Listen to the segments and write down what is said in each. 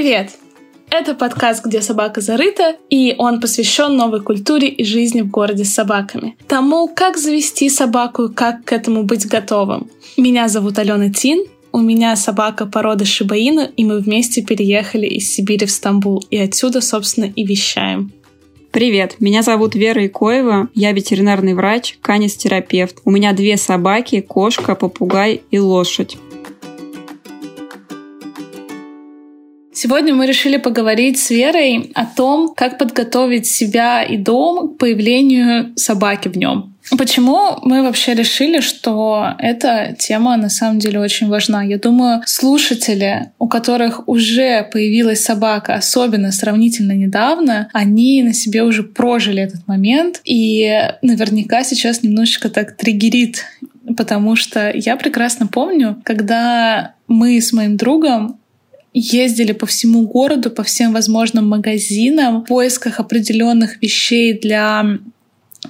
Привет! Это подкаст «Где собака зарыта», и он посвящен новой культуре и жизни в городе с собаками. Тому, как завести собаку как к этому быть готовым. Меня зовут Алена Тин, у меня собака породы Шибаину, и мы вместе переехали из Сибири в Стамбул, и отсюда, собственно, и вещаем. Привет, меня зовут Вера Икоева, я ветеринарный врач, канистерапевт. У меня две собаки, кошка, попугай и лошадь. Сегодня мы решили поговорить с Верой о том, как подготовить себя и дом к появлению собаки в нем. Почему мы вообще решили, что эта тема на самом деле очень важна? Я думаю, слушатели, у которых уже появилась собака, особенно сравнительно недавно, они на себе уже прожили этот момент, и наверняка сейчас немножечко так триггерит потому что я прекрасно помню, когда мы с моим другом ездили по всему городу, по всем возможным магазинам в поисках определенных вещей для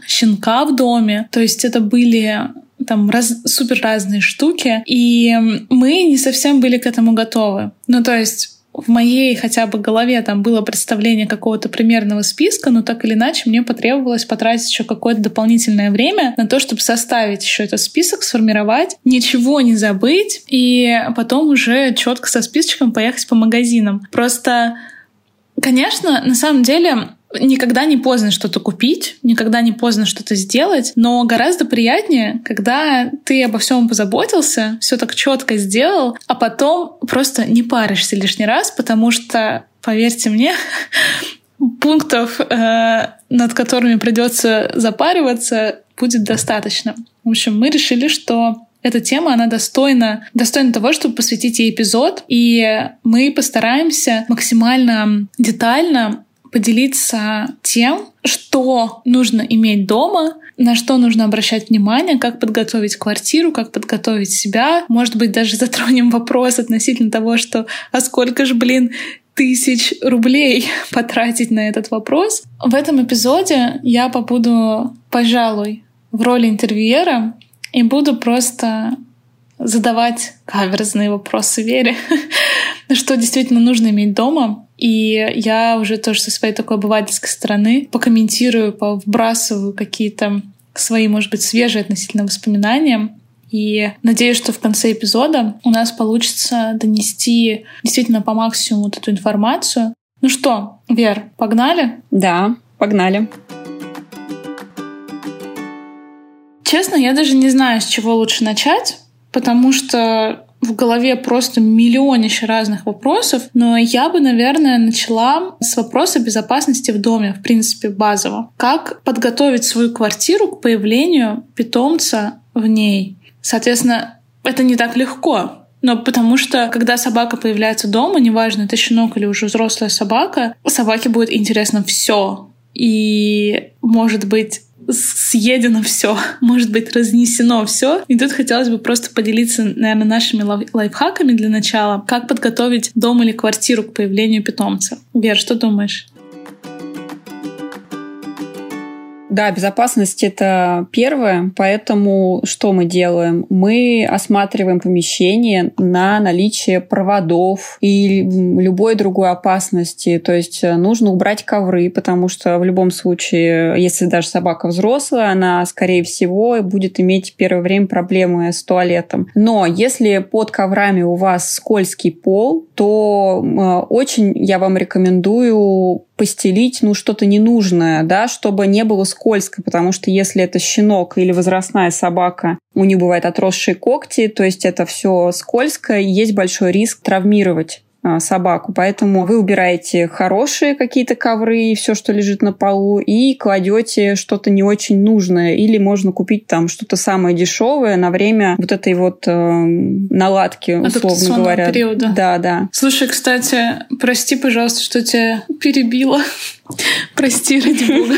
щенка в доме. То есть это были там раз, супер разные штуки, и мы не совсем были к этому готовы. Ну, то есть в моей хотя бы голове там было представление какого-то примерного списка, но так или иначе мне потребовалось потратить еще какое-то дополнительное время на то, чтобы составить еще этот список, сформировать, ничего не забыть и потом уже четко со списочком поехать по магазинам. Просто, конечно, на самом деле Никогда не поздно что-то купить, никогда не поздно что-то сделать, но гораздо приятнее, когда ты обо всем позаботился, все так четко сделал, а потом просто не паришься лишний раз, потому что, поверьте мне, пунктов, э, над которыми придется запариваться, будет достаточно. В общем, мы решили, что эта тема, она достойна, достойна того, чтобы посвятить ей эпизод, и мы постараемся максимально детально поделиться тем, что нужно иметь дома, на что нужно обращать внимание, как подготовить квартиру, как подготовить себя. Может быть, даже затронем вопрос относительно того, что «а сколько же, блин, тысяч рублей потратить на этот вопрос?» В этом эпизоде я побуду, пожалуй, в роли интервьюера и буду просто задавать каверзные вопросы Вере, что действительно нужно иметь дома, и я уже тоже со своей такой обывательской стороны покомментирую, вбрасываю какие-то свои, может быть, свежие относительно воспоминания. И надеюсь, что в конце эпизода у нас получится донести действительно по максимуму вот эту информацию. Ну что, Вер, погнали? Да, погнали. Честно, я даже не знаю, с чего лучше начать, потому что в голове просто миллионище разных вопросов, но я бы, наверное, начала с вопроса безопасности в доме, в принципе, базово. Как подготовить свою квартиру к появлению питомца в ней? Соответственно, это не так легко, но потому что, когда собака появляется дома, неважно, это щенок или уже взрослая собака, собаке будет интересно все. И, может быть, съедено все, может быть разнесено все. И тут хотелось бы просто поделиться, наверное, нашими лайфхаками для начала, как подготовить дом или квартиру к появлению питомца. Вер, что думаешь? Да, безопасность это первое, поэтому что мы делаем? Мы осматриваем помещение на наличие проводов и любой другой опасности. То есть э, нужно убрать ковры, потому что в любом случае, если даже собака взрослая, она, скорее всего, будет иметь первое время проблемы с туалетом. Но если под коврами у вас скользкий пол, то э, очень я вам рекомендую постелить, ну, что-то ненужное, да, чтобы не было скользко, потому что если это щенок или возрастная собака, у них бывают отросшие когти, то есть это все скользко, и есть большой риск травмировать собаку. Поэтому вы убираете хорошие какие-то ковры и все, что лежит на полу, и кладете что-то не очень нужное. Или можно купить там что-то самое дешевое на время вот этой вот э, наладки, условно говоря. периода. Да, да. Слушай, кстати, прости, пожалуйста, что тебя перебила. Прости, ради бога.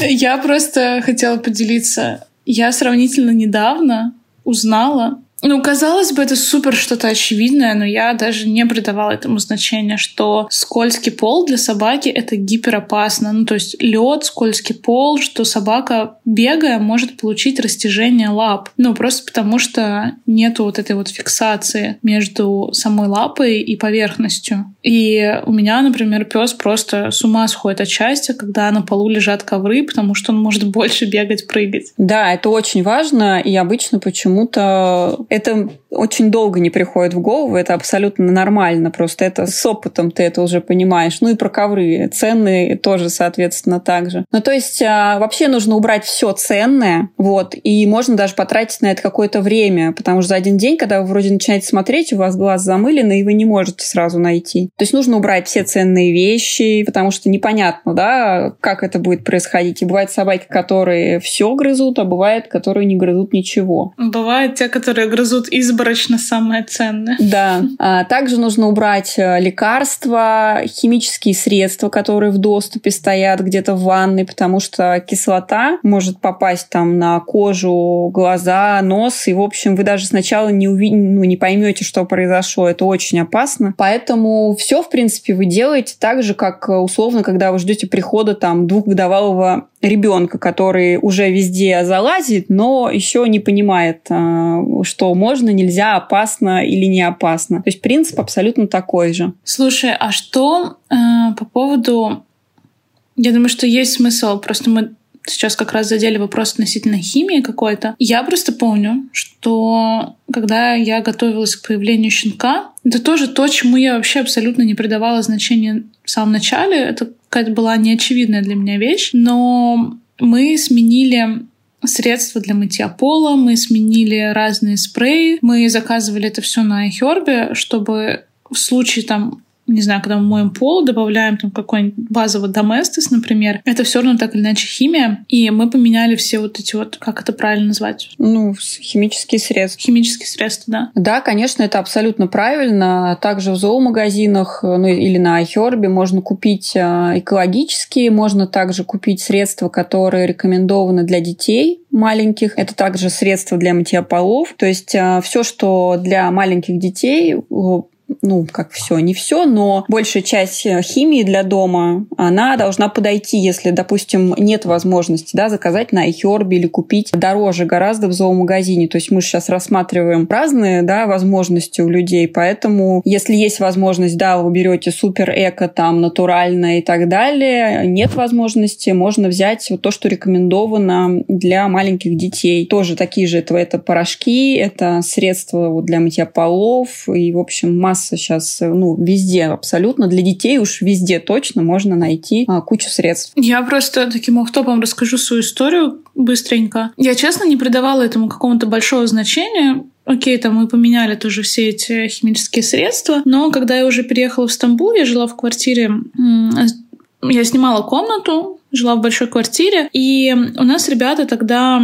Я просто хотела поделиться. Я сравнительно недавно узнала Ну, казалось бы, это супер что-то очевидное, но я даже не придавала этому значения, что скользкий пол для собаки — это гиперопасно. Ну, то есть лед, скользкий пол, что собака, бегая, может получить растяжение лап. Ну, просто потому что нету вот этой вот фиксации между самой лапой и поверхностью. И у меня, например, пес просто с ума сходит от счастья, когда на полу лежат ковры, потому что он может больше бегать, прыгать. Да, это очень важно, и обычно почему-то это очень долго не приходит в голову, это абсолютно нормально, просто это с опытом ты это уже понимаешь. Ну и про ковры, ценные тоже, соответственно, так же. Ну то есть а, вообще нужно убрать все ценное, вот, и можно даже потратить на это какое-то время, потому что за один день, когда вы вроде начинаете смотреть, у вас глаз замыленный, и вы не можете сразу найти. То есть нужно убрать все ценные вещи, потому что непонятно, да, как это будет происходить. И бывают собаки, которые все грызут, а бывает, которые не грызут ничего. Бывают те, которые грызут изборочно самое ценное. Да. А также нужно убрать э, лекарства, химические средства, которые в доступе стоят где-то в ванной, потому что кислота может попасть там на кожу, глаза, нос, и, в общем, вы даже сначала не, уви... ну, не поймете, что произошло. Это очень опасно. Поэтому все, в принципе, вы делаете так же, как э, условно, когда вы ждете прихода там двухгодовалого ребенка, который уже везде залазит, но еще не понимает, э, что можно, нельзя, опасно или не опасно. То есть принцип абсолютно такой же. Слушай, а что э, по поводу... Я думаю, что есть смысл, просто мы сейчас как раз задели вопрос относительно химии какой-то. Я просто помню, что когда я готовилась к появлению щенка, это тоже то, чему я вообще абсолютно не придавала значения в самом начале. Это какая-то была неочевидная для меня вещь. Но мы сменили средства для мытья пола, мы сменили разные спреи, мы заказывали это все на iHerb, чтобы в случае там не знаю, когда мы моем пол, добавляем там какой-нибудь базовый доместос, например, это все равно так или иначе химия, и мы поменяли все вот эти вот, как это правильно назвать? Ну, химические средства. Химические средства, да. Да, конечно, это абсолютно правильно. Также в зоомагазинах, ну или на iHerb можно купить а, экологические, можно также купить средства, которые рекомендованы для детей маленьких. Это также средства для мытья полов. То есть а, все, что для маленьких детей, ну, как все, не все, но большая часть э, химии для дома, она должна подойти, если, допустим, нет возможности да, заказать на iHerb или купить дороже гораздо в зоомагазине. То есть мы сейчас рассматриваем разные да, возможности у людей, поэтому если есть возможность, да, вы берете супер эко, там, натуральное и так далее, нет возможности, можно взять вот то, что рекомендовано для маленьких детей. Тоже такие же, это, это порошки, это средства вот для мытья полов и, в общем, масса масса сейчас, э, ну, везде абсолютно. Для детей уж везде точно можно найти а, кучу средств. Я просто таким охтопом расскажу свою историю быстренько. Я, честно, не придавала этому какого-то большого значения. Окей, там мы поменяли тоже все эти химические средства, но когда я уже переехала в Стамбул, я жила в квартире, я снимала комнату, жила в большой квартире, и у нас ребята тогда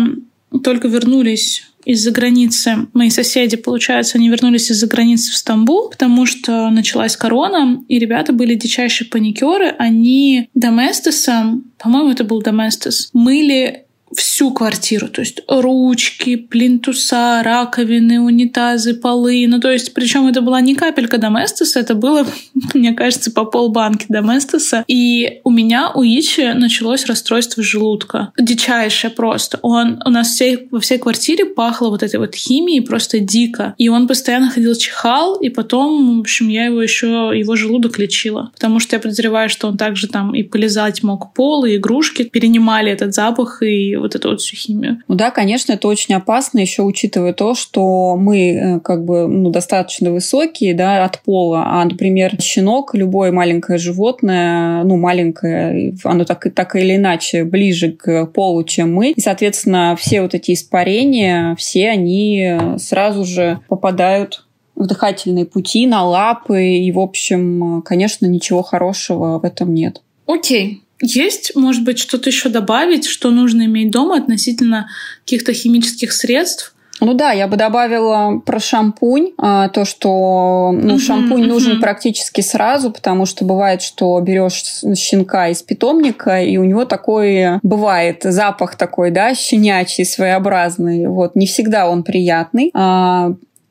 только вернулись из-за границы. Мои соседи, получается, они вернулись из-за границы в Стамбул, потому что началась корона, и ребята были дичайшие паникеры. Они доместосом, по-моему, это был доместос, мыли всю квартиру, то есть ручки, плинтуса, раковины, унитазы, полы. Ну, то есть, причем это была не капелька доместоса, это было, мне кажется, по полбанки доместоса. И у меня у Ичи началось расстройство желудка. Дичайшее просто. Он у нас всей, во всей квартире пахло вот этой вот химией просто дико. И он постоянно ходил чихал, и потом, в общем, я его еще, его желудок лечила. Потому что я подозреваю, что он также там и полезать мог пол, и игрушки перенимали этот запах, и вот эту вот всю химию. Ну да, конечно, это очень опасно, еще учитывая то, что мы э, как бы ну, достаточно высокие да, от пола, а, например, щенок, любое маленькое животное, ну, маленькое, оно так, так или иначе ближе к полу, чем мы. И, соответственно, все вот эти испарения, все они сразу же попадают в дыхательные пути, на лапы. И, в общем, конечно, ничего хорошего в этом нет. Окей. Есть, может быть, что-то еще добавить, что нужно иметь дома относительно каких-то химических средств? Ну да, я бы добавила про шампунь, а, то, что ну, uh-huh, шампунь uh-huh. нужен практически сразу, потому что бывает, что берешь щенка из питомника, и у него такой бывает запах такой, да, щенячий, своеобразный. Вот, не всегда он приятный.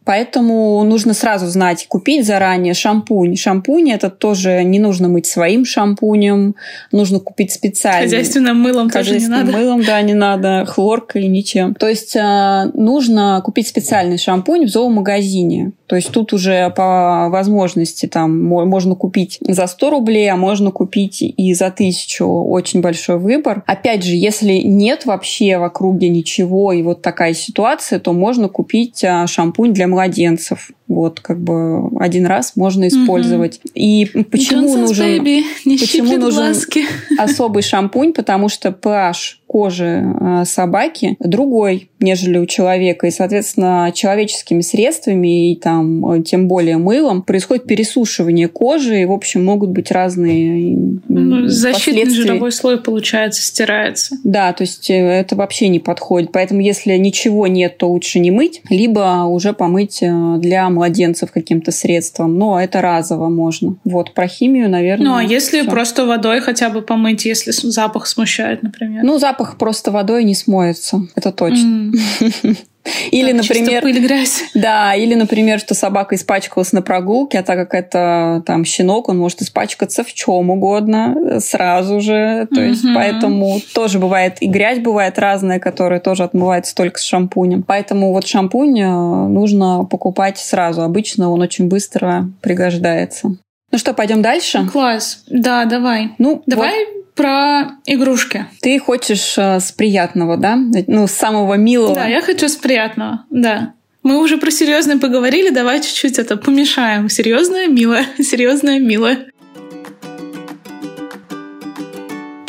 Поэтому нужно сразу знать, купить заранее шампунь. Шампунь это тоже не нужно мыть своим шампунем, нужно купить специальный. Хозяйственным мылом тоже не надо. мылом, да, не надо, хлоркой, ничем. То есть э, нужно купить специальный шампунь в зоомагазине. То есть тут уже по возможности там можно купить за 100 рублей, а можно купить и за тысячу. Очень большой выбор. Опять же, если нет вообще в округе ничего, и вот такая ситуация, то можно купить а, шампунь для младенцев. Вот, как бы один раз можно использовать. Угу. И почему Johnson's нужен, baby, не почему нужен глазки. особый шампунь? Потому что pH кожи э, собаки другой, нежели у человека. И, соответственно, человеческими средствами и там э, тем более мылом происходит пересушивание кожи, и, в общем, могут быть разные ну, Защитный жировой слой, получается, стирается. Да, то есть э, это вообще не подходит. Поэтому, если ничего нет, то лучше не мыть, либо уже помыть для младенцев каким-то средством. Но это разово можно. Вот, про химию, наверное. Ну, а если всё. просто водой хотя бы помыть, если запах смущает, например? Ну, запах просто водой не смоется. Это точно. Mm. Или, так, например, пыль, грязь. Да, или, например, что собака испачкалась на прогулке, а так как это там щенок, он может испачкаться в чем угодно э, сразу же. То есть, поэтому тоже бывает и грязь бывает разная, которая тоже отмывается только с шампунем. Поэтому вот шампунь э, нужно покупать сразу. Обычно он очень быстро пригождается. Ну что, пойдем дальше? Класс. Да, давай. Ну, давай вот про игрушки. Ты хочешь э, с приятного, да? Ну, с самого милого. Да, я хочу с приятного, да. Мы уже про серьезное поговорили, давай чуть-чуть это помешаем. Серьезное, милое, серьезное, милое.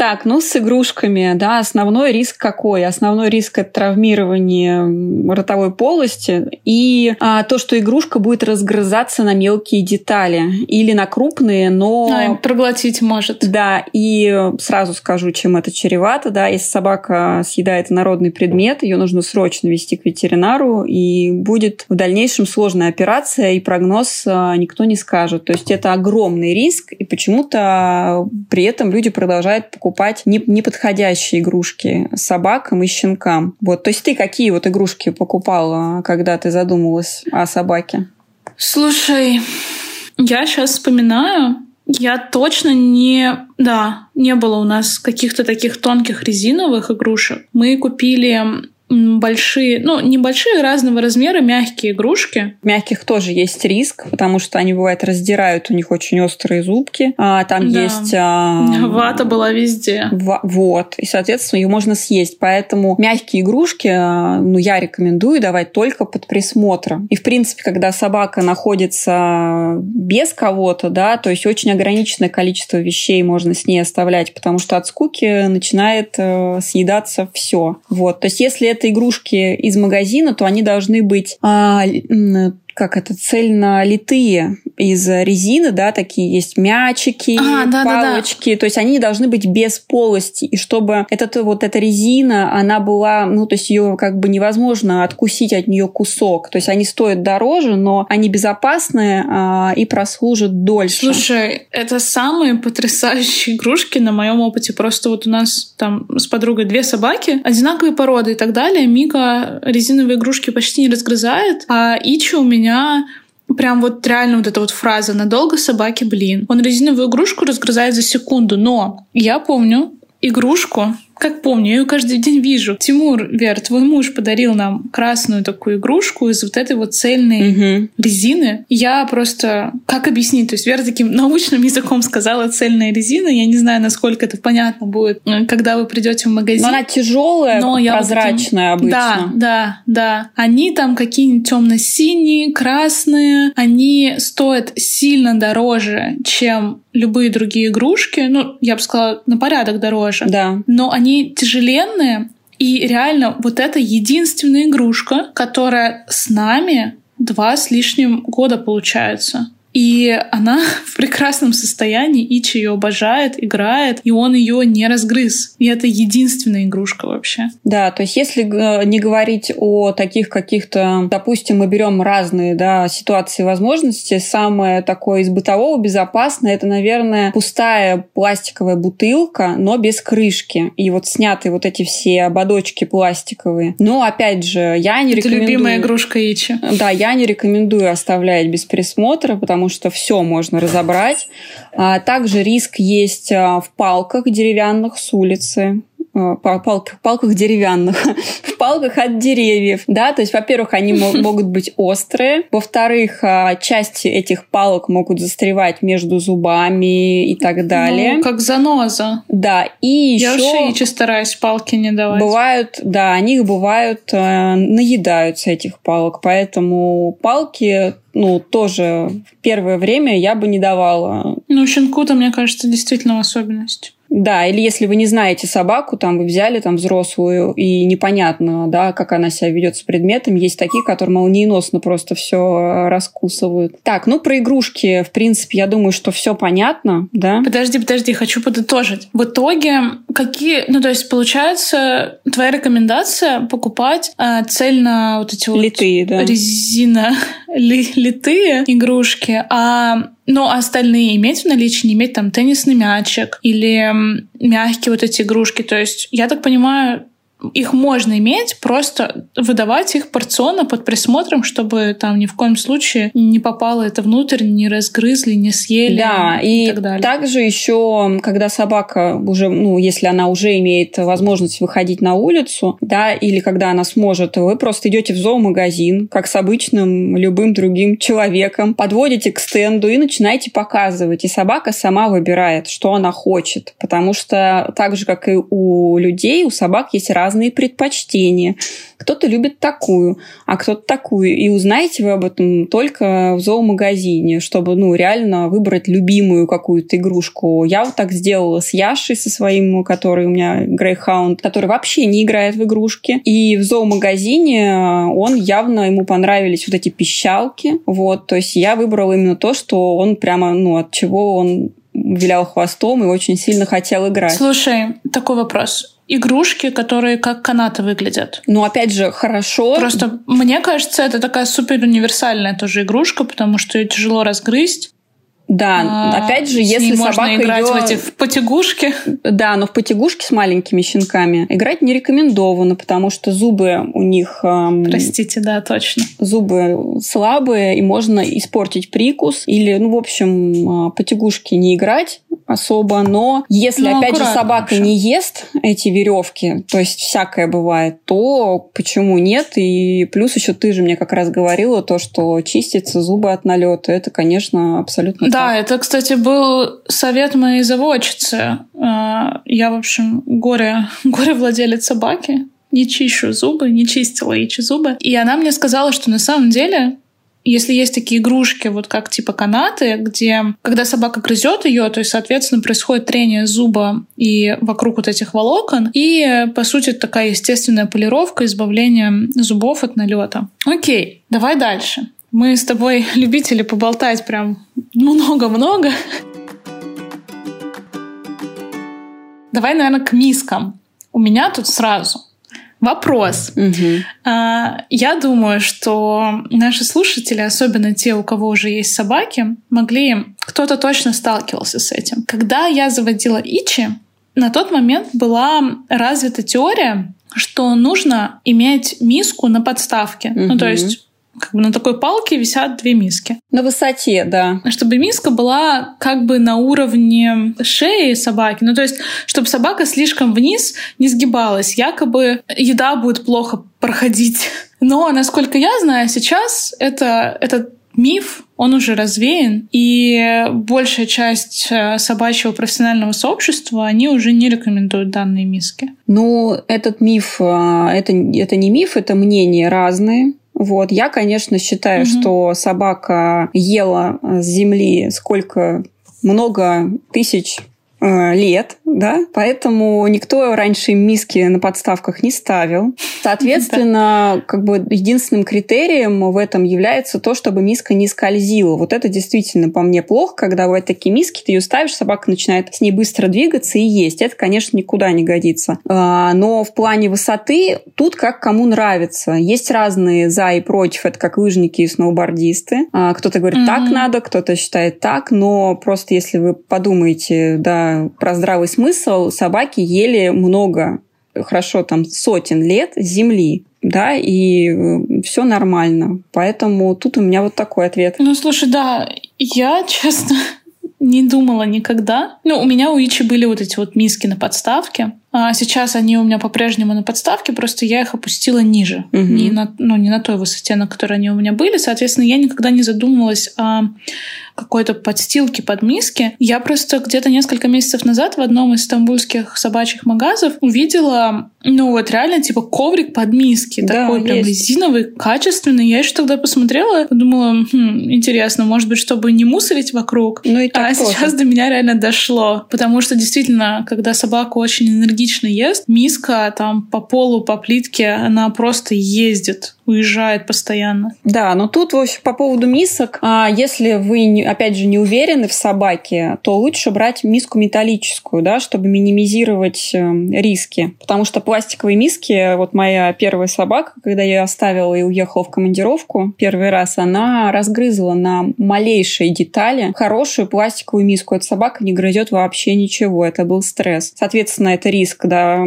Так, ну с игрушками, да, основной риск какой? Основной риск это травмирование ротовой полости и а, то, что игрушка будет разгрызаться на мелкие детали или на крупные, но... А, проглотить может. Да, и сразу скажу, чем это чревато, да, если собака съедает народный предмет, ее нужно срочно вести к ветеринару, и будет в дальнейшем сложная операция, и прогноз а, никто не скажет. То есть это огромный риск, и почему-то при этом люди продолжают покупать покупать неподходящие игрушки собакам и щенкам. Вот, то есть ты какие вот игрушки покупала, когда ты задумалась о собаке? Слушай, я сейчас вспоминаю, я точно не... Да, не было у нас каких-то таких тонких резиновых игрушек. Мы купили большие, ну, небольшие разного размера мягкие игрушки. Мягких тоже есть риск, потому что они, бывает, раздирают, у них очень острые зубки. А, там да. есть... А, Вата была везде. В, вот. И, соответственно, ее можно съесть. Поэтому мягкие игрушки, а, ну, я рекомендую давать только под присмотром. И, в принципе, когда собака находится без кого-то, да, то есть очень ограниченное количество вещей можно с ней оставлять, потому что от скуки начинает э, съедаться все. Вот. То есть если это это игрушки из магазина, то они должны быть а, как это, цельно литые из резины, да, такие есть мячики, а, да, палочки, да, да. то есть они должны быть без полости, и чтобы этот, вот эта резина, она была, ну, то есть ее как бы невозможно откусить от нее кусок, то есть они стоят дороже, но они безопасные а, и прослужат дольше. Слушай, это самые потрясающие игрушки на моем опыте, просто вот у нас там с подругой две собаки, одинаковые породы и так далее, Мика резиновые игрушки почти не разгрызает, а Ичи у меня меня прям вот реально вот эта вот фраза «надолго собаки, блин». Он резиновую игрушку разгрызает за секунду, но я помню игрушку, как помню, я ее каждый день вижу. Тимур, Вер, твой муж подарил нам красную такую игрушку из вот этой вот цельной угу. резины. Я просто... Как объяснить? То есть Вера таким научным языком сказала цельная резина. Я не знаю, насколько это понятно будет, э, когда вы придете в магазин. Но она тяжелая, но прозрачная вот таким... обычно. Да, да, да. Они там какие-нибудь темно-синие, красные. Они стоят сильно дороже, чем любые другие игрушки. Ну, я бы сказала, на порядок дороже. Да. Но они они тяжеленные, и реально вот это единственная игрушка, которая с нами два с лишним года получается. И она в прекрасном состоянии, Ичи ее обожает, играет, и он ее не разгрыз. И это единственная игрушка вообще. Да, то есть если не говорить о таких каких-то, допустим, мы берем разные да, ситуации и возможности, самое такое из бытового безопасное, это, наверное, пустая пластиковая бутылка, но без крышки. И вот сняты вот эти все ободочки пластиковые. Но, опять же, я не это рекомендую... любимая игрушка Ичи. Да, я не рекомендую оставлять без присмотра, потому что все можно разобрать. А также риск есть а, в палках деревянных с улицы. Э, палках, палках деревянных, в палках от деревьев, да, то есть, во-первых, они могут быть острые, во-вторых, а, части этих палок могут застревать между зубами и так далее. Ну, как заноза. Да, и еще... Я вообще стараюсь палки не давать. Бывают, да, они бывают, э, наедаются этих палок, поэтому палки ну, тоже в первое время я бы не давала. Ну, щенку-то, мне кажется, действительно особенность. Да, или если вы не знаете собаку, там вы взяли там взрослую и непонятно, да, как она себя ведет с предметами. Есть такие, которые молниеносно просто все раскусывают. Так, ну про игрушки, в принципе, я думаю, что все понятно, да? Подожди, подожди, хочу подытожить. В итоге какие, ну то есть получается твоя рекомендация покупать э, цельно вот эти литые, вот да. резина ли, литые игрушки, а но остальные иметь в наличии, не иметь там теннисный мячик или мягкие вот эти игрушки. То есть, я так понимаю, их можно иметь, просто выдавать их порционно под присмотром, чтобы там ни в коем случае не попало это внутрь, не разгрызли, не съели. Да, и, и так далее. также еще, когда собака уже, ну, если она уже имеет возможность выходить на улицу, да, или когда она сможет, вы просто идете в зоомагазин, как с обычным любым другим человеком, подводите к стенду и начинаете показывать. И собака сама выбирает, что она хочет. Потому что так же, как и у людей, у собак есть разные разные предпочтения. Кто-то любит такую, а кто-то такую. И узнаете вы об этом только в зоомагазине, чтобы ну, реально выбрать любимую какую-то игрушку. Я вот так сделала с Яшей, со своим, который у меня Грейхаунд, который вообще не играет в игрушки. И в зоомагазине он явно, ему понравились вот эти пищалки. Вот, то есть я выбрала именно то, что он прямо, ну, от чего он вилял хвостом и очень сильно хотел играть. Слушай, такой вопрос игрушки, которые как канаты выглядят. Ну, опять же, хорошо. Просто мне кажется, это такая супер универсальная тоже игрушка, потому что ее тяжело разгрызть. Да, а, опять же, если собака можно играть ее... в эти в потягушки. Да, но в потягушки с маленькими щенками играть не рекомендовано, потому что зубы у них... Эм... Простите, да, точно. Зубы слабые, и можно испортить прикус. Или, ну, в общем, э, потягушки не играть особо, но если, ну, опять же, собака вообще. не ест эти веревки, то есть всякое бывает, то почему нет? И плюс еще ты же мне как раз говорила то, что чистятся зубы от налета. Это, конечно, абсолютно Да, так. это, кстати, был совет моей заводчицы. А, я, в общем, горе, горе владелец собаки не чищу зубы, не чистила яичи зубы. И она мне сказала, что на самом деле если есть такие игрушки, вот как типа канаты, где, когда собака грызет ее, то есть, соответственно, происходит трение зуба и вокруг вот этих волокон, и, по сути, такая естественная полировка, избавление зубов от налета. Окей, давай дальше. Мы с тобой любители поболтать прям много-много. Давай, наверное, к мискам. У меня тут сразу Вопрос. Угу. Я думаю, что наши слушатели, особенно те, у кого уже есть собаки, могли... Кто-то точно сталкивался с этим. Когда я заводила Ичи, на тот момент была развита теория, что нужно иметь миску на подставке. Угу. Ну, то есть как бы на такой палке висят две миски. На высоте, да. Чтобы миска была как бы на уровне шеи собаки. Ну, то есть, чтобы собака слишком вниз не сгибалась. Якобы еда будет плохо проходить. Но, насколько я знаю, сейчас это, этот миф, он уже развеян, и большая часть э, собачьего профессионального сообщества, они уже не рекомендуют данные миски. Ну, этот миф, э, это, это не миф, это мнения разные. Вот. Я, конечно, считаю, угу. что собака ела с земли сколько много тысяч лет, да, поэтому никто раньше миски на подставках не ставил. Соответственно, как бы единственным критерием в этом является то, чтобы миска не скользила. Вот это действительно по мне плохо, когда бывают такие миски, ты ее ставишь, собака начинает с ней быстро двигаться и есть. Это, конечно, никуда не годится. А, но в плане высоты тут как кому нравится. Есть разные за и против, это как лыжники и сноубордисты. А, кто-то говорит, так надо, кто-то считает так, но просто если вы подумаете, да, про здравый смысл, собаки ели много хорошо там сотен лет земли, да, и э, все нормально. Поэтому тут у меня вот такой ответ. Ну, слушай, да, я, честно, не думала никогда. Ну, у меня у Ичи были вот эти вот миски на подставке. А сейчас они у меня по-прежнему на подставке, просто я их опустила ниже. Угу. Не, на, ну, не на той высоте, на которой они у меня были. Соответственно, я никогда не задумывалась о какой-то подстилки под миски. Я просто где-то несколько месяцев назад в одном из стамбульских собачьих магазов увидела, ну вот реально типа коврик под миски. Да, такой прям есть. резиновый, качественный. Я еще тогда посмотрела, подумала, хм, интересно, может быть, чтобы не мусорить вокруг. Ну и так а тоже. сейчас до меня реально дошло. Потому что действительно, когда собака очень энергично ест, миска там по полу, по плитке, она просто ездит уезжает постоянно. Да, но тут, в общем, по поводу мисок, а если вы, опять же, не уверены в собаке, то лучше брать миску металлическую, да, чтобы минимизировать эм, риски. Потому что пластиковые миски, вот моя первая собака, когда я оставила и уехала в командировку первый раз, она разгрызла на малейшие детали хорошую пластиковую миску. Эта собака не грызет вообще ничего. Это был стресс. Соответственно, это риск, да,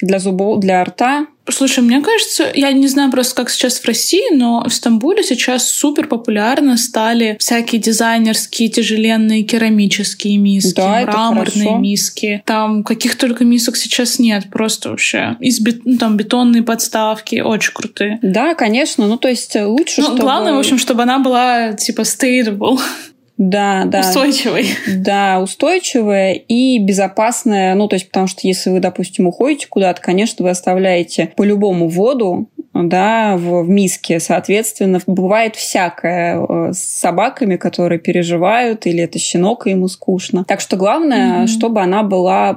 для зубов, для рта. Слушай, мне кажется, я не знаю просто, как сейчас в России, но в Стамбуле сейчас супер популярны стали всякие дизайнерские тяжеленные керамические миски, да, мраморные миски. Там каких только мисок сейчас нет, просто вообще. Из бет... ну, там бетонные подставки, очень крутые. Да, конечно, ну то есть лучше, ну, чтобы... Главное, в общем, чтобы она была типа stable. Да, да. Устойчивой. Да, устойчивая и безопасная. Ну, то есть, потому что если вы, допустим, уходите куда-то, конечно, вы оставляете по-любому воду, да, в, в миске. Соответственно, бывает всякое э, с собаками, которые переживают, или это щенок, и ему скучно. Так что главное, mm-hmm. чтобы она была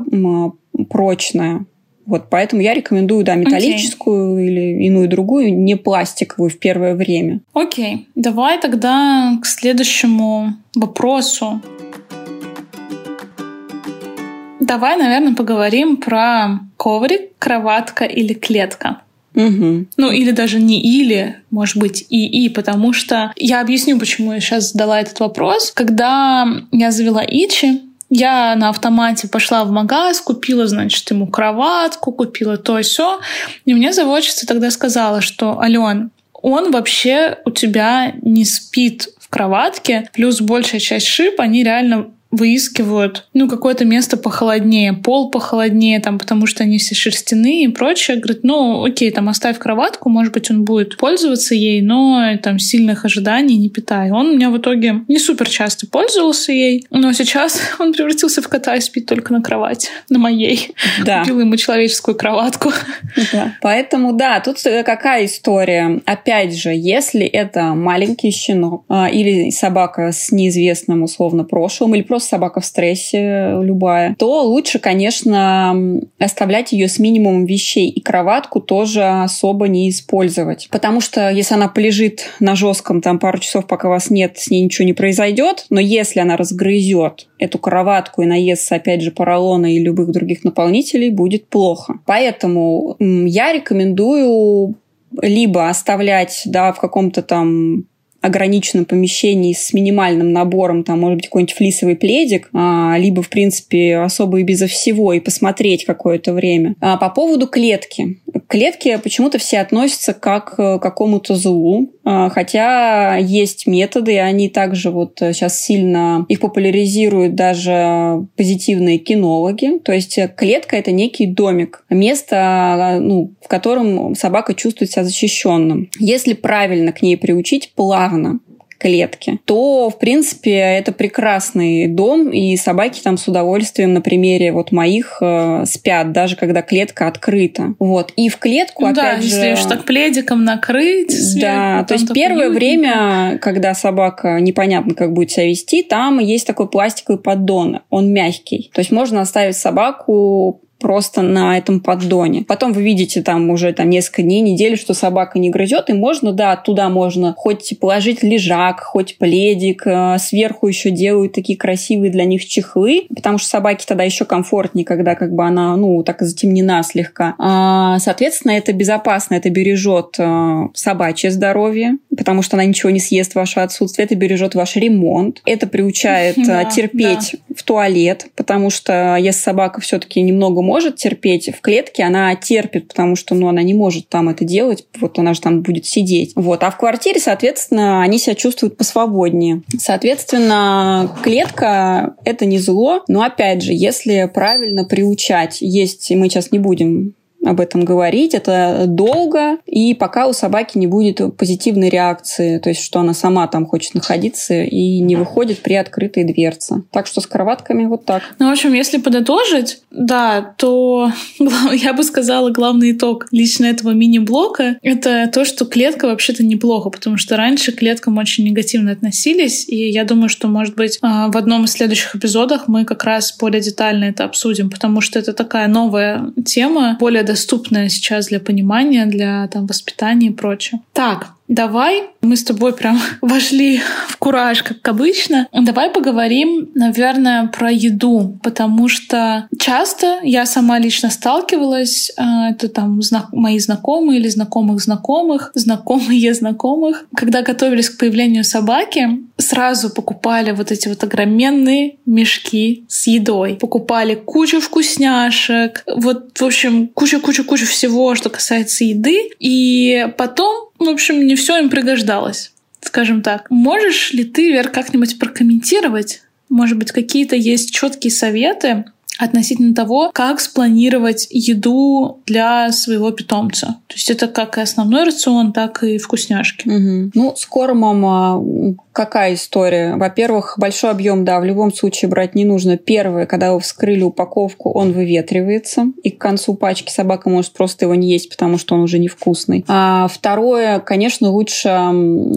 прочная. Вот поэтому я рекомендую, да, металлическую okay. или иную другую, не пластиковую в первое время. Окей, okay. давай тогда к следующему вопросу. Давай, наверное, поговорим про коврик, кроватка или клетка. Угу. Ну, или даже не или, может быть, и и, потому что я объясню, почему я сейчас задала этот вопрос. Когда я завела Ичи, я на автомате пошла в магаз, купила, значит, ему кроватку, купила то и все. И мне заводчица тогда сказала, что, Ален, он вообще у тебя не спит в кроватке, плюс большая часть шип, они реально выискивают, ну, какое-то место похолоднее, пол похолоднее, там, потому что они все шерстяные и прочее. Говорит, ну, окей, там, оставь кроватку, может быть, он будет пользоваться ей, но там сильных ожиданий не питай. Он у меня в итоге не супер часто пользовался ей, но сейчас он превратился в кота и спит только на кровати, на моей. Да. Купила ему человеческую кроватку. Да. Поэтому, да, тут какая история? Опять же, если это маленький щенок а, или собака с неизвестным условно прошлым, или просто просто собака в стрессе любая, то лучше, конечно, оставлять ее с минимумом вещей и кроватку тоже особо не использовать. Потому что если она полежит на жестком там пару часов, пока вас нет, с ней ничего не произойдет, но если она разгрызет эту кроватку и наестся, опять же, поролона и любых других наполнителей, будет плохо. Поэтому я рекомендую либо оставлять да, в каком-то там ограниченном помещении с минимальным набором, там, может быть, какой-нибудь флисовый пледик, а, либо, в принципе, особо и безо всего, и посмотреть какое-то время. А, по поводу клетки. Клетки почему-то все относятся как к какому-то злу, а, хотя есть методы, и они также вот сейчас сильно их популяризируют даже позитивные кинологи. То есть клетка — это некий домик, место, ну, в котором собака чувствует себя защищенным. Если правильно к ней приучить плавно, клетки, то, в принципе, это прекрасный дом, и собаки там с удовольствием на примере вот моих э, спят, даже когда клетка открыта. Вот. И в клетку, ну, опять да, же... если уж так пледиком накрыть. Да, то есть первое время, когда собака непонятно как будет себя вести, там есть такой пластиковый поддон, он мягкий. То есть можно оставить собаку просто на этом поддоне. Потом вы видите там уже там несколько дней, недели, что собака не грызет, и можно, да, туда можно хоть положить лежак, хоть пледик, э, сверху еще делают такие красивые для них чехлы, потому что собаке тогда еще комфортнее, когда как бы она, ну, так затемнена слегка. А, соответственно, это безопасно, это бережет э, собачье здоровье, потому что она ничего не съест в ваше отсутствие, это бережет ваш ремонт, это приучает э, терпеть в туалет, потому что если собака все-таки немного может терпеть в клетке, она терпит, потому что ну, она не может там это делать, вот она же там будет сидеть. Вот. А в квартире, соответственно, они себя чувствуют посвободнее. Соответственно, клетка – это не зло, но опять же, если правильно приучать, есть, мы сейчас не будем об этом говорить. Это долго, и пока у собаки не будет позитивной реакции, то есть что она сама там хочет находиться и не выходит при открытой дверце. Так что с кроватками вот так. Ну, в общем, если подытожить, да, то я бы сказала, главный итог лично этого мини-блока — это то, что клетка вообще-то неплохо, потому что раньше к клеткам очень негативно относились, и я думаю, что, может быть, а, в одном из следующих эпизодов мы как раз более детально это обсудим, потому что это такая новая тема, более доступная сейчас для понимания, для там, воспитания и прочее. Так, Давай, мы с тобой прям вошли в кураж, как обычно. Давай поговорим, наверное, про еду, потому что часто я сама лично сталкивалась, а, это там мои знакомые или знакомых знакомых, знакомые знакомых, когда готовились к появлению собаки, сразу покупали вот эти вот огроменные мешки с едой. Покупали кучу вкусняшек, вот, в общем, кучу-кучу-кучу всего, что касается еды. И потом в общем, не все им пригождалось, скажем так. Можешь ли ты, Вер, как-нибудь прокомментировать? Может быть, какие-то есть четкие советы, относительно того, как спланировать еду для своего питомца. То есть это как и основной рацион, так и вкусняшки. Угу. Ну, с кормом а, какая история? Во-первых, большой объем, да, в любом случае брать не нужно. Первое, когда вы вскрыли упаковку, он выветривается, и к концу пачки собака может просто его не есть, потому что он уже невкусный. А второе, конечно, лучше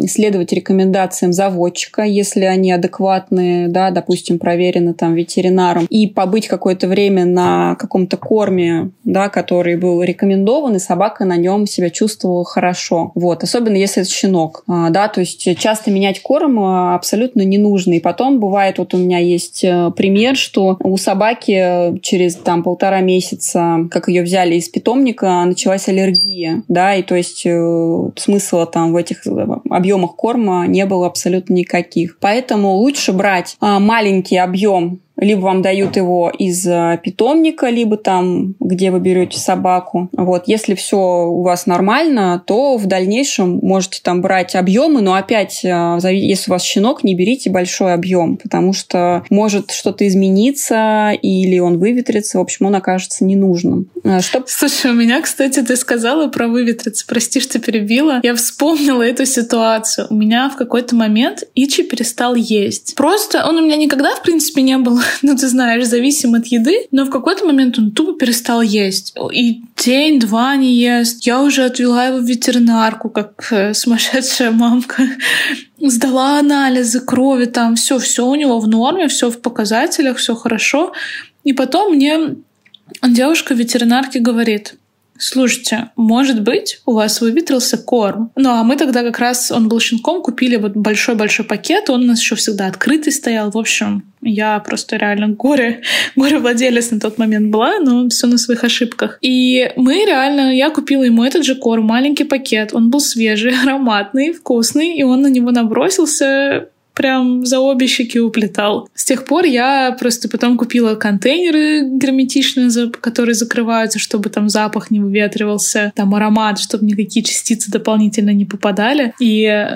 следовать рекомендациям заводчика, если они адекватные, да, допустим, проверены там ветеринаром, и побыть какое-то время на каком-то корме, да, который был рекомендован, и собака на нем себя чувствовала хорошо. Вот. Особенно если это щенок. А, да, то есть часто менять корм а, абсолютно не нужно. И потом бывает, вот у меня есть э, пример, что у собаки через там полтора месяца, как ее взяли из питомника, началась аллергия, да, и то есть э, смысла там в этих э, объемах корма не было абсолютно никаких. Поэтому лучше брать маленький объем либо вам дают его из э, питомника, либо там, где вы берете собаку. Вот, если все у вас нормально, то в дальнейшем можете там брать объемы, но опять, э, если у вас щенок, не берите большой объем, потому что может что-то измениться или он выветрится, в общем, он окажется ненужным. Э, Чтоб... Слушай, у меня, кстати, ты сказала про выветриться, прости, что перебила. Я вспомнила эту ситуацию. У меня в какой-то момент Ичи перестал есть. Просто он у меня никогда, в принципе, не был ну, ты знаешь, зависим от еды, но в какой-то момент он тупо перестал есть. И день-два не ест. Я уже отвела его в ветеринарку, как э, сумасшедшая мамка. Сдала анализы крови, там все, все у него в норме, все в показателях, все хорошо. И потом мне девушка ветеринарки говорит, слушайте, может быть, у вас выветрился корм. Ну, а мы тогда как раз, он был щенком, купили вот большой-большой пакет, он у нас еще всегда открытый стоял. В общем, я просто реально горе, горе владелец на тот момент была, но все на своих ошибках. И мы реально, я купила ему этот же корм, маленький пакет, он был свежий, ароматный, вкусный, и он на него набросился прям за обе щеки уплетал. С тех пор я просто потом купила контейнеры герметичные, которые закрываются, чтобы там запах не выветривался, там аромат, чтобы никакие частицы дополнительно не попадали. И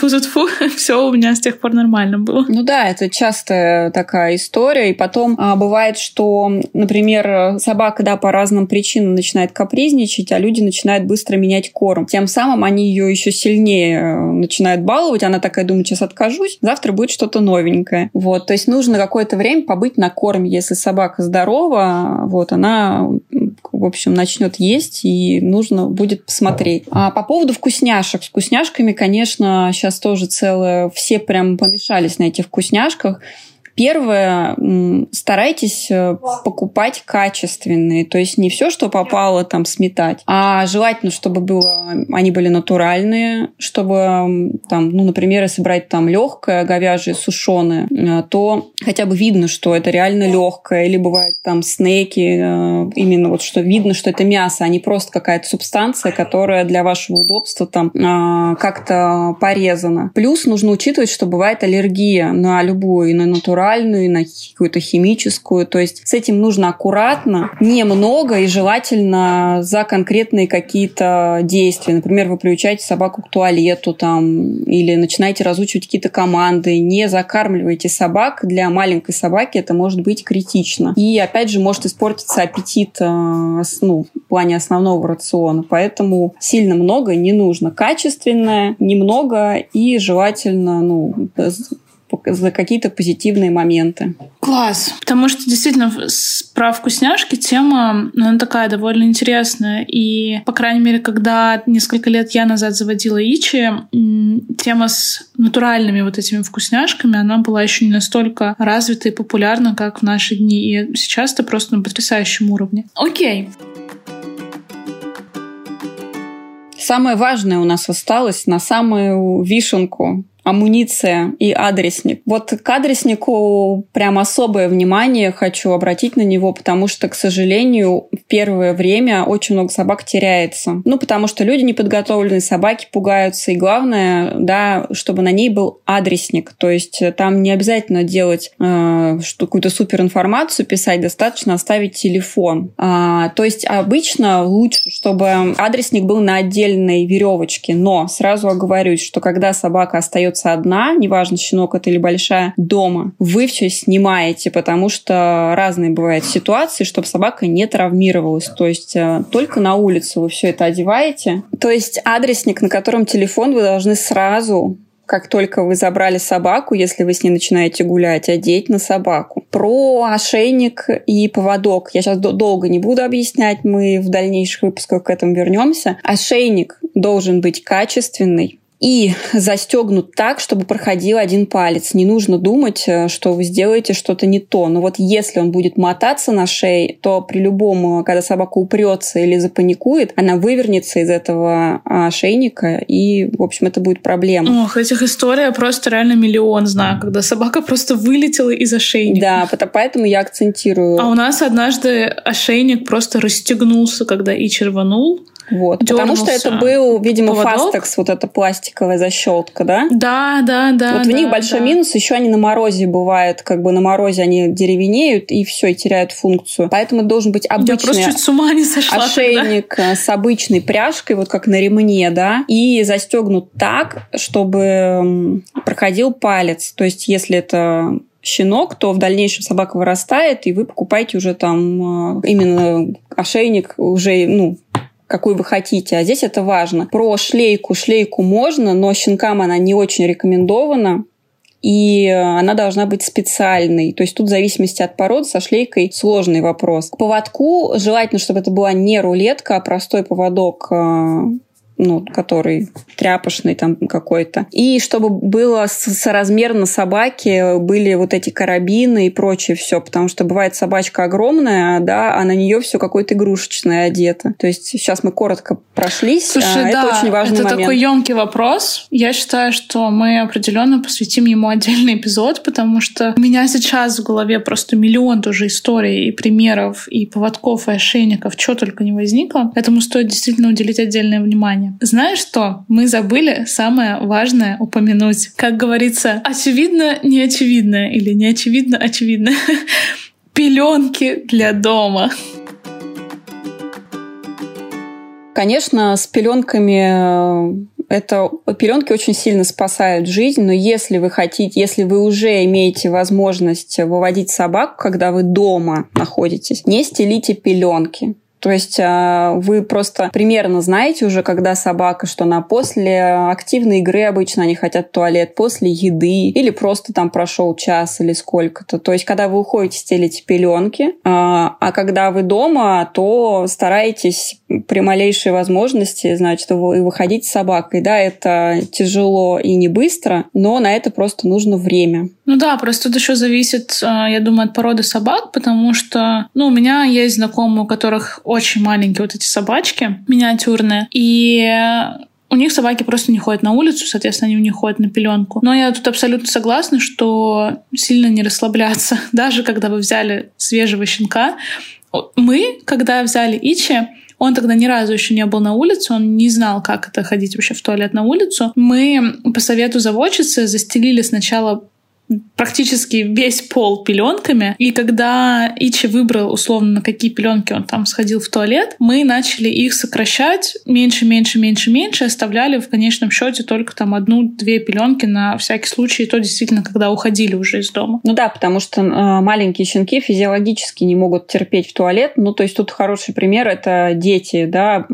тут фу все у меня с тех пор нормально было. Ну да, это частая такая история. И потом а, бывает, что, например, собака, да, по разным причинам начинает капризничать, а люди начинают быстро менять корм. Тем самым они ее еще сильнее э, начинают баловать. Она такая думает, сейчас откажусь, завтра будет что-то новенькое. Вот, то есть нужно какое-то время побыть на корме. Если собака здорова, вот, она, в общем, начнет есть, и нужно будет посмотреть. А по поводу вкусняшек. С вкусняшками, конечно, сейчас тоже целое... Все прям помешались на этих вкусняшках. Первое, старайтесь э, покупать качественные, то есть не все, что попало там сметать, а желательно, чтобы было, они были натуральные, чтобы там, ну, например, если брать там легкое говяжье сушеное, э, то хотя бы видно, что это реально легкое, или бывает там снеки, э, именно вот что видно, что это мясо, а не просто какая-то субстанция, которая для вашего удобства там как-то порезана. Плюс нужно учитывать, что бывает аллергия на любую, и на натуральную натуральную, на какую-то химическую. То есть с этим нужно аккуратно, немного и желательно за конкретные какие-то действия. Например, вы приучаете собаку к туалету там, или начинаете разучивать какие-то команды. Не закармливайте собак. Для маленькой собаки это может быть критично. И опять же может испортиться аппетит э, ну, в плане основного рациона. Поэтому сильно много не нужно. Качественное, немного и желательно ну, за какие-то позитивные моменты. Класс. Потому что действительно про вкусняшки тема, ну, она такая довольно интересная. И, по крайней мере, когда несколько лет я назад заводила Ичи, тема с натуральными вот этими вкусняшками, она была еще не настолько развита и популярна, как в наши дни. И сейчас это просто на потрясающем уровне. Окей. Самое важное у нас осталось на самую вишенку амуниция и адресник. Вот к адреснику прям особое внимание хочу обратить на него, потому что, к сожалению, в первое время очень много собак теряется. Ну, потому что люди неподготовленные, собаки пугаются. И главное, да, чтобы на ней был адресник. То есть э, там не обязательно делать э, какую-то суперинформацию, писать, достаточно оставить телефон. А, то есть обычно лучше, чтобы адресник был на отдельной веревочке. Но сразу оговорюсь, что когда собака остается остается одна, неважно, щенок это или большая, дома, вы все снимаете, потому что разные бывают ситуации, чтобы собака не травмировалась. То есть э, только на улицу вы все это одеваете. То есть адресник, на котором телефон, вы должны сразу как только вы забрали собаку, если вы с ней начинаете гулять, одеть на собаку. Про ошейник и поводок я сейчас долго не буду объяснять, мы в дальнейших выпусках к этому вернемся. Ошейник должен быть качественный, и застегнут так, чтобы проходил один палец. Не нужно думать, э, что вы сделаете что-то не то. Но вот если он будет мотаться на шее, то при любом, э, когда собака упрется или запаникует, она вывернется из этого ошейника, и, в общем, это будет проблема. Ох, этих историй просто реально миллион знаю, когда собака просто вылетела из ошейника. Да, поэтому я акцентирую. А у нас однажды ошейник просто расстегнулся, когда и черванул. Вот, потому что это был, видимо, фастекс, вот эта пластиковая защелка, да? Да, да, да. Вот да, в них большой да. минус, еще они на морозе бывают, как бы на морозе они деревенеют и все, и теряют функцию. Поэтому должен быть обычный с ума не сошла ошейник тогда. Э, с обычной пряжкой, вот как на ремне, да, и застегнут так, чтобы проходил палец. То есть, если это щенок, то в дальнейшем собака вырастает, и вы покупаете уже там э, именно ошейник уже, ну, какую вы хотите. А здесь это важно. Про шлейку. Шлейку можно, но щенкам она не очень рекомендована и она должна быть специальной. То есть тут в зависимости от породы со шлейкой сложный вопрос. К поводку желательно, чтобы это была не рулетка, а простой поводок э, ну, который тряпочный там какой-то. И чтобы было соразмерно собаке, были вот эти карабины и прочее все, потому что бывает собачка огромная, да, а на нее все какое-то игрушечное одето. То есть сейчас мы коротко прошлись. Слушай, а да, это очень важный это момент. такой емкий вопрос. Я считаю, что мы определенно посвятим ему отдельный эпизод, потому что у меня сейчас в голове просто миллион тоже историй и примеров, и поводков, и ошейников, что только не возникло. Этому стоит действительно уделить отдельное внимание внимание. Знаешь что? Мы забыли самое важное упомянуть. Как говорится, очевидно неочевидное или не очевидно. Пеленки для дома. Конечно, с пеленками э, это пеленки очень сильно спасают жизнь, но если вы хотите, если вы уже имеете возможность выводить собаку, когда вы дома находитесь, не стелите пеленки. То есть а, вы просто примерно знаете уже, когда собака, что она после активной игры обычно они хотят туалет, после еды или просто там прошел час или сколько-то. То есть когда вы уходите, стелите пеленки, а, а когда вы дома, то стараетесь при малейшей возможности, значит, вы выходить с собакой. Да, это тяжело и не быстро, но на это просто нужно время. Ну да, просто тут еще зависит, а, я думаю, от породы собак, потому что, ну, у меня есть знакомые, у которых очень маленькие вот эти собачки, миниатюрные, и у них собаки просто не ходят на улицу, соответственно, они у них ходят на пеленку. Но я тут абсолютно согласна, что сильно не расслабляться. Даже когда вы взяли свежего щенка, мы, когда взяли Ичи, он тогда ни разу еще не был на улице, он не знал, как это ходить вообще в туалет на улицу. Мы по совету заводчицы застелили сначала практически весь пол пеленками. И когда Ичи выбрал условно, на какие пеленки он там сходил в туалет, мы начали их сокращать меньше, меньше, меньше, меньше, оставляли в конечном счете только там одну-две пеленки на всякий случай, и то действительно, когда уходили уже из дома. Ну да, потому что э, маленькие щенки физиологически не могут терпеть в туалет. Ну, то есть тут хороший пример это дети, да,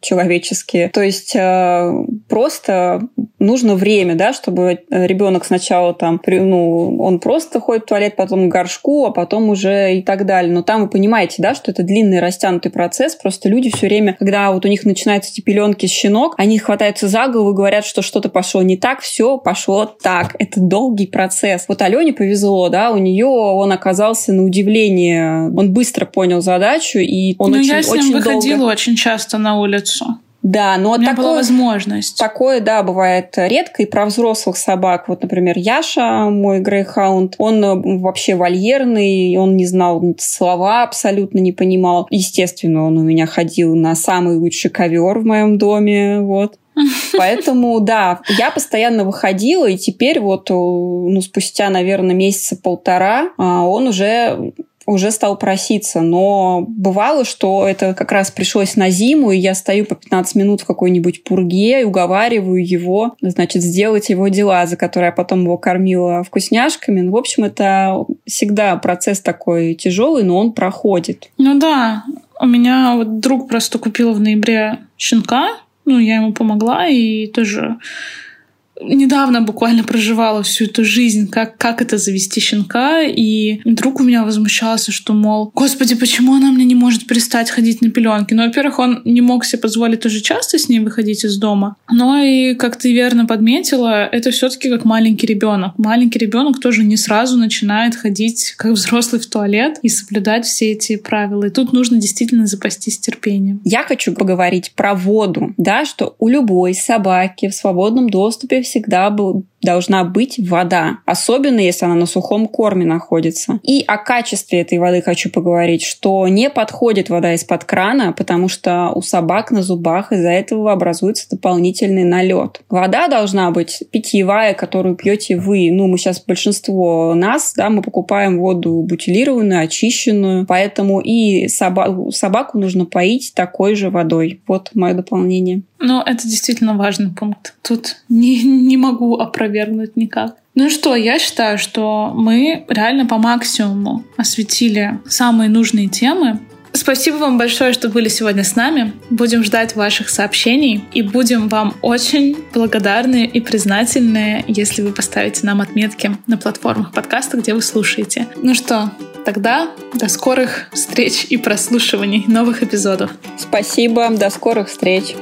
человеческие. То есть э, просто нужно время, да, чтобы ребенок сначала там ну, он просто ходит в туалет, потом к горшку, а потом уже и так далее. Но там вы понимаете, да, что это длинный растянутый процесс. Просто люди все время, когда вот у них начинаются эти пеленки с щенок, они хватаются за голову и говорят, что что-то пошло не так, все пошло так. Это долгий процесс. Вот Алене повезло, да, у нее он оказался на удивление, он быстро понял задачу и он ну, очень, я с ним очень выходила долго... очень часто на улицу. Да, но У меня такое, была возможность. Такое, да, бывает редко. И про взрослых собак. Вот, например, Яша, мой грейхаунд, он э, вообще вольерный, он не знал слова, абсолютно не понимал. Естественно, он у меня ходил на самый лучший ковер в моем доме. Вот. Поэтому, да, я постоянно выходила, и теперь вот, ну, спустя, наверное, месяца полтора, а, он уже уже стал проситься. Но бывало, что это как раз пришлось на зиму, и я стою по 15 минут в какой-нибудь пурге и уговариваю его, значит, сделать его дела, за которые я потом его кормила вкусняшками. Ну, в общем, это всегда процесс такой тяжелый, но он проходит. Ну да, у меня вот друг просто купил в ноябре щенка, ну, я ему помогла, и тоже недавно буквально проживала всю эту жизнь, как, как это завести щенка, и друг у меня возмущался, что, мол, господи, почему она мне не может перестать ходить на пеленки? Ну, во-первых, он не мог себе позволить тоже часто с ней выходить из дома, но и, как ты верно подметила, это все таки как маленький ребенок. Маленький ребенок тоже не сразу начинает ходить как взрослый в туалет и соблюдать все эти правила. И тут нужно действительно запастись терпением. Я хочу поговорить про воду, да, что у любой собаки в свободном доступе всегда был должна быть вода, особенно если она на сухом корме находится. И о качестве этой воды хочу поговорить, что не подходит вода из-под крана, потому что у собак на зубах из-за этого образуется дополнительный налет. Вода должна быть питьевая, которую пьете вы. Ну, мы сейчас большинство нас, да, мы покупаем воду бутилированную, очищенную, поэтому и собаку, собаку нужно поить такой же водой. Вот мое дополнение. Ну, это действительно важный пункт. Тут не, не могу опровергнуть опровергнуть никак. Ну что, я считаю, что мы реально по максимуму осветили самые нужные темы. Спасибо вам большое, что были сегодня с нами. Будем ждать ваших сообщений и будем вам очень благодарны и признательны, если вы поставите нам отметки на платформах подкаста, где вы слушаете. Ну что, тогда до скорых встреч и прослушиваний новых эпизодов. Спасибо, до скорых встреч.